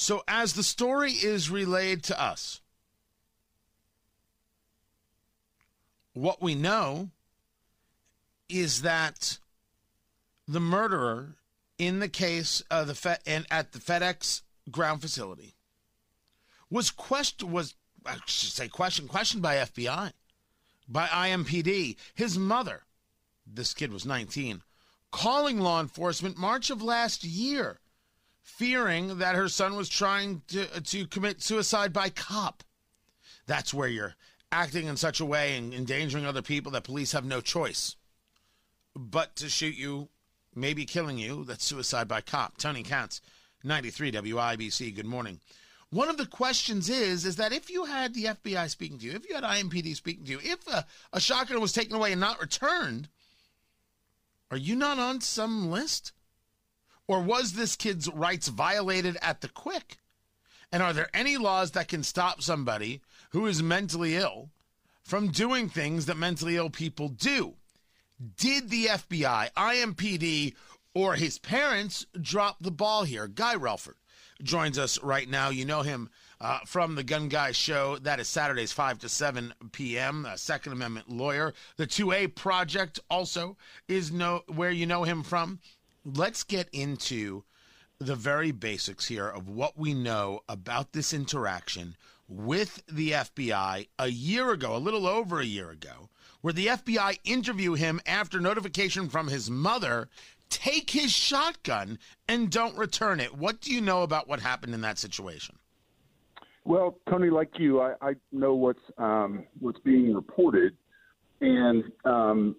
So, as the story is relayed to us, what we know is that the murderer in the case of the and at the FedEx ground facility was question was I should say question questioned by FBI, by IMPD. His mother, this kid was 19, calling law enforcement March of last year, fearing that her son was trying to to commit suicide by cop. That's where you're acting in such a way and endangering other people that police have no choice but to shoot you, maybe killing you. That's suicide by cop. Tony Katz, 93 WIBC. Good morning. One of the questions is is that if you had the FBI speaking to you, if you had IMPD speaking to you, if a, a shotgun was taken away and not returned, are you not on some list? Or was this kid's rights violated at the quick? And are there any laws that can stop somebody who is mentally ill from doing things that mentally ill people do? Did the FBI, IMPD, or his parents drop the ball here? Guy Relford joins us right now. You know him uh, from the Gun Guy Show. That is Saturdays, 5 to 7 p.m. A Second Amendment lawyer. The 2A Project also is no, where you know him from. Let's get into the very basics here of what we know about this interaction with the FBI a year ago, a little over a year ago, where the FBI interview him after notification from his mother take his shotgun and don't return it. What do you know about what happened in that situation? Well, Tony, like you, I, I know what's um, what's being reported, and um,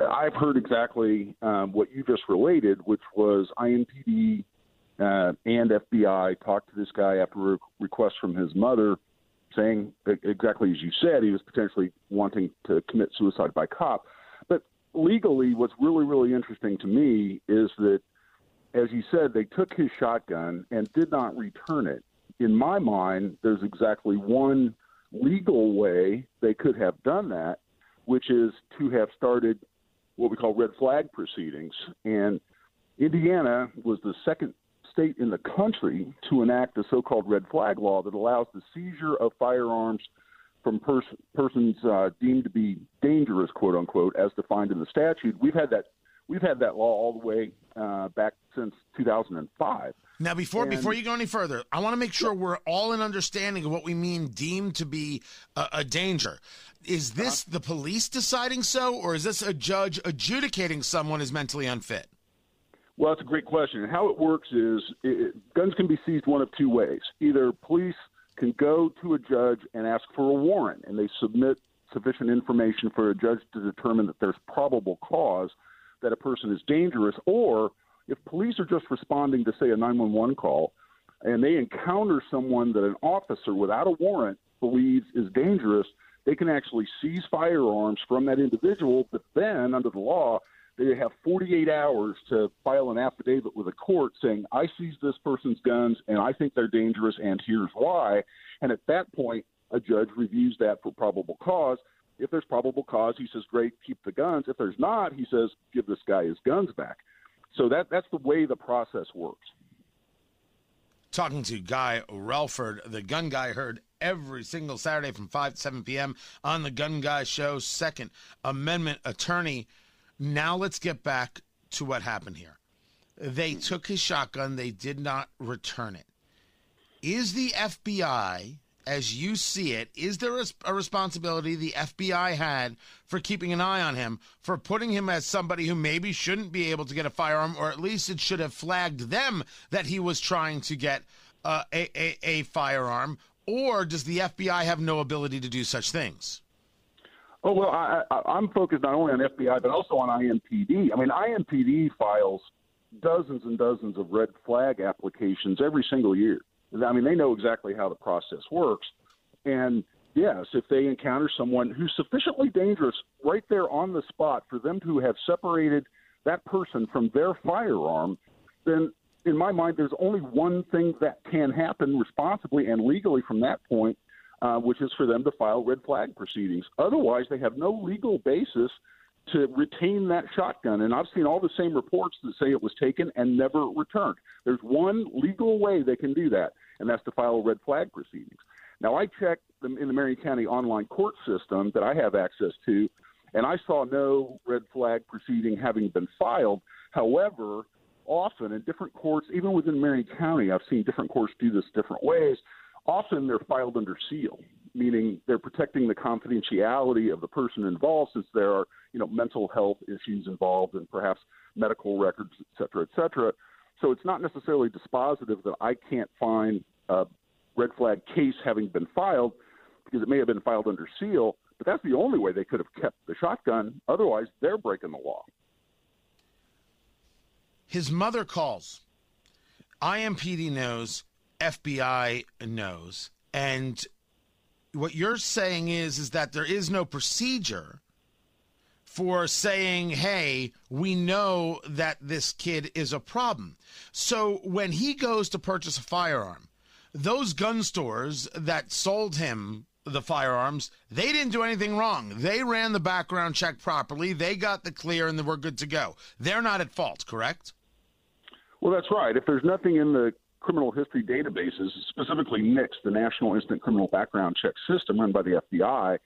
I've heard exactly um, what you just related, which was IMPD uh, and FBI talked to this guy after a request from his mother, saying exactly as you said, he was potentially wanting to commit suicide by cop. But legally, what's really, really interesting to me is that, as you said, they took his shotgun and did not return it. In my mind, there's exactly one legal way they could have done that, which is to have started what we call red flag proceedings. And Indiana was the second state in the country to enact a so-called red flag law that allows the seizure of firearms from pers- persons uh, deemed to be dangerous, quote unquote, as defined in the statute. We've had that we've had that law all the way uh, back since 2005. Now, before and, before you go any further, I want to make sure we're all in understanding of what we mean deemed to be a, a danger. Is this uh, the police deciding so, or is this a judge adjudicating someone is mentally unfit? Well, that's a great question. And how it works is it, guns can be seized one of two ways. Either police can go to a judge and ask for a warrant, and they submit sufficient information for a judge to determine that there's probable cause that a person is dangerous, or if police are just responding to, say, a 911 call, and they encounter someone that an officer without a warrant believes is dangerous, they can actually seize firearms from that individual, but then, under the law, they have 48 hours to file an affidavit with a court saying, I seized this person's guns and I think they're dangerous and here's why. And at that point, a judge reviews that for probable cause. If there's probable cause, he says, great, keep the guns. If there's not, he says, give this guy his guns back. So that, that's the way the process works. Talking to Guy Relford, the gun guy heard every single Saturday from 5 to 7 p.m. on the Gun Guy Show, Second Amendment attorney. Now let's get back to what happened here. They hmm. took his shotgun, they did not return it. Is the FBI, as you see it, is there a, a, responsibility the FBI had for keeping an eye on him, for putting him as somebody who maybe shouldn't be able to get a firearm, or at least it should have flagged them that he was trying to get uh, a, a, a firearm? Or does the FBI have no ability to do such things? Oh well, I, am focused not only on FBI but also on IMPD. I mean, IMPD files dozens and dozens of red flag applications every single year. I mean, they know exactly how the process works. And yes, if they encounter someone who's sufficiently dangerous right there on the spot for them to have separated that person from their firearm, then in my mind, there's only one thing that can happen responsibly and legally from that point, uh, which is for them to file red flag proceedings. Otherwise, they have no legal basis to retain that shotgun. And I've seen all the same reports that say it was taken and never returned. There's one legal way they can do that, and that's to file red flag proceedings. Now, I checked in the Marion County online court system that I have access to, and I saw no red flag proceeding having been filed. However, often in different courts, even within Marion County, I've seen different courts do this different ways. Often they're filed under seal, meaning they're protecting the confidentiality of the person involved since there are, you know, mental health issues involved and perhaps medical records, et cetera, et cetera. So it's not necessarily dispositive that I can't find a red flag case having been filed because it may have been filed under seal, but that's the only way they could have kept the shotgun. Otherwise, they're breaking the law. His mother calls. IMPD knows, FBI knows, and what you're saying is is that there is no procedure for saying, "Hey, we know that this kid is a problem." So when he goes to purchase a firearm, those gun stores that sold him the firearms, they didn't do anything wrong. They ran the background check properly. They got the clear and we're good to go. They're not at fault, correct? Well, that's right. If there's nothing in the criminal history databases, specifically NICS, the National Instant Criminal Background Check System run by the FBI,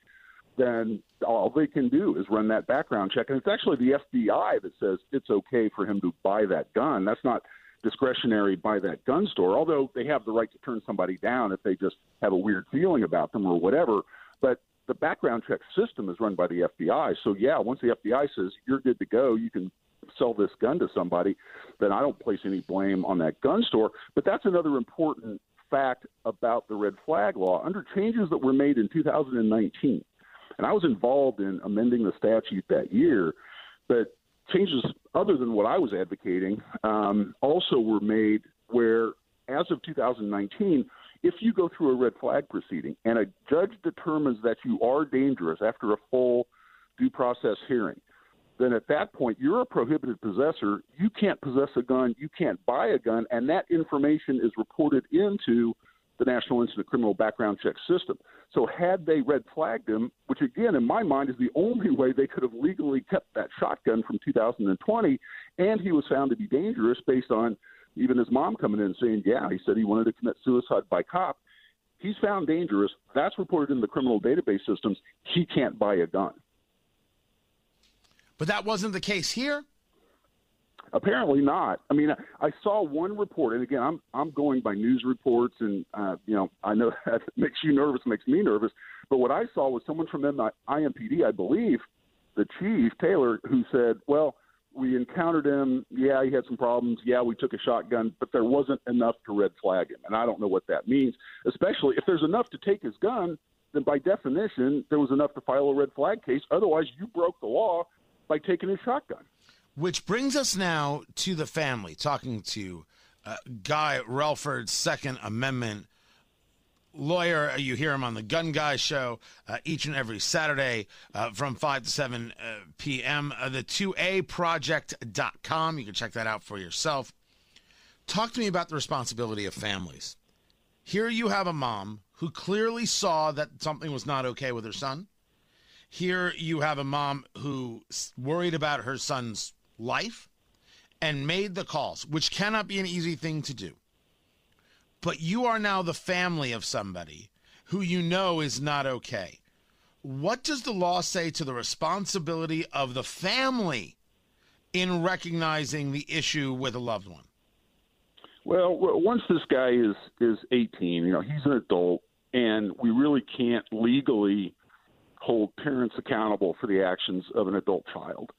then all they can do is run that background check. And it's actually the FBI that says it's okay for him to buy that gun. That's not discretionary by that gun store, although they have the right to turn somebody down if they just have a weird feeling about them or whatever. But the background check system is run by the FBI. So, yeah, once the FBI says you're good to go, you can sell this gun to somebody, then I don't place any blame on that gun store. But that's another important fact about the red flag law. Under changes that were made in 2019, and I was involved in amending the statute that year, but changes other than what I was advocating um, also were made where, as of 2019, if you go through a red flag proceeding and a judge determines that you are dangerous after a full due process hearing, then at that point you're a prohibited possessor. You can't possess a gun, you can't buy a gun, and that information is reported into the National Instant Criminal Background Check System. So had they red flagged him, which again in my mind is the only way they could have legally kept that shotgun from 2020, and he was found to be dangerous based on even his mom coming in saying, yeah, he said he wanted to commit suicide by cop. He's found dangerous. That's reported in the criminal database systems. He can't buy a gun. But that wasn't the case here. Apparently not. I mean, I saw one report, and again, I'm I'm going by news reports, and uh, you know, I know that makes you nervous, makes me nervous. But what I saw was someone from IMPD, I believe, the chief Taylor, who said, "Well, we encountered him. Yeah, he had some problems. Yeah, we took a shotgun, but there wasn't enough to red flag him." And I don't know what that means, especially if there's enough to take his gun. Then, by definition, there was enough to file a red flag case. Otherwise, you broke the law by taking his shotgun. Which brings us now to the family, talking to uh, Guy Relford, Second Amendment lawyer. You hear him on the Gun Guy show uh, each and every Saturday uh, from 5 to 7 uh, p.m. Uh, the 2aproject.com. You can check that out for yourself. Talk to me about the responsibility of families. Here you have a mom who clearly saw that something was not okay with her son. Here you have a mom who worried about her son's life and made the calls, which cannot be an easy thing to do. But you are now the family of somebody who you know is not okay. What does the law say to the responsibility of the family in recognizing the issue with a loved one? Well, once this guy is is 18, you know, he's an adult and we really can't legally hold parents accountable for the actions of an adult child.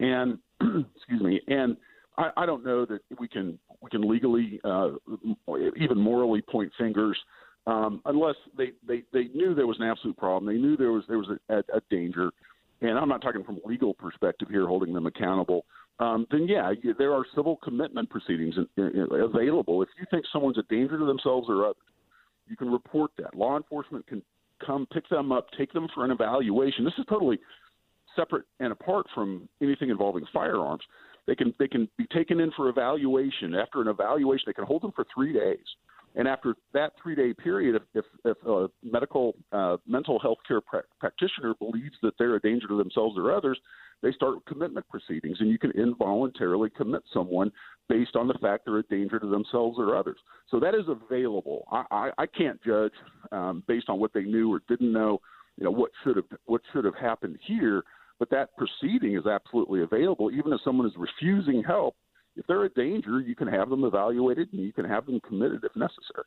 And excuse me, and I, I don't know that we can we can legally uh, even morally point fingers um, unless they, they, they knew there was an absolute problem. They knew there was there was a, a, a danger, and I'm not talking from a legal perspective here, holding them accountable. Um, then yeah, there are civil commitment proceedings in, in, available. If you think someone's a danger to themselves or others, you can report that. Law enforcement can come pick them up, take them for an evaluation. This is totally separate and apart from anything involving firearms. They can they can be taken in for evaluation. After an evaluation, they can hold them for three days. And after that three day period, if, if, if a medical uh, mental health care pra- practitioner believes that they're a danger to themselves or others, they start commitment proceedings, and you can involuntarily commit someone based on the fact they're a danger to themselves or others. So that is available. I, I, I can't judge um, based on what they knew or didn't know, you know, what should have what should have happened here. But that proceeding is absolutely available, even if someone is refusing help if they're a danger, you can have them evaluated and you can have them committed if necessary.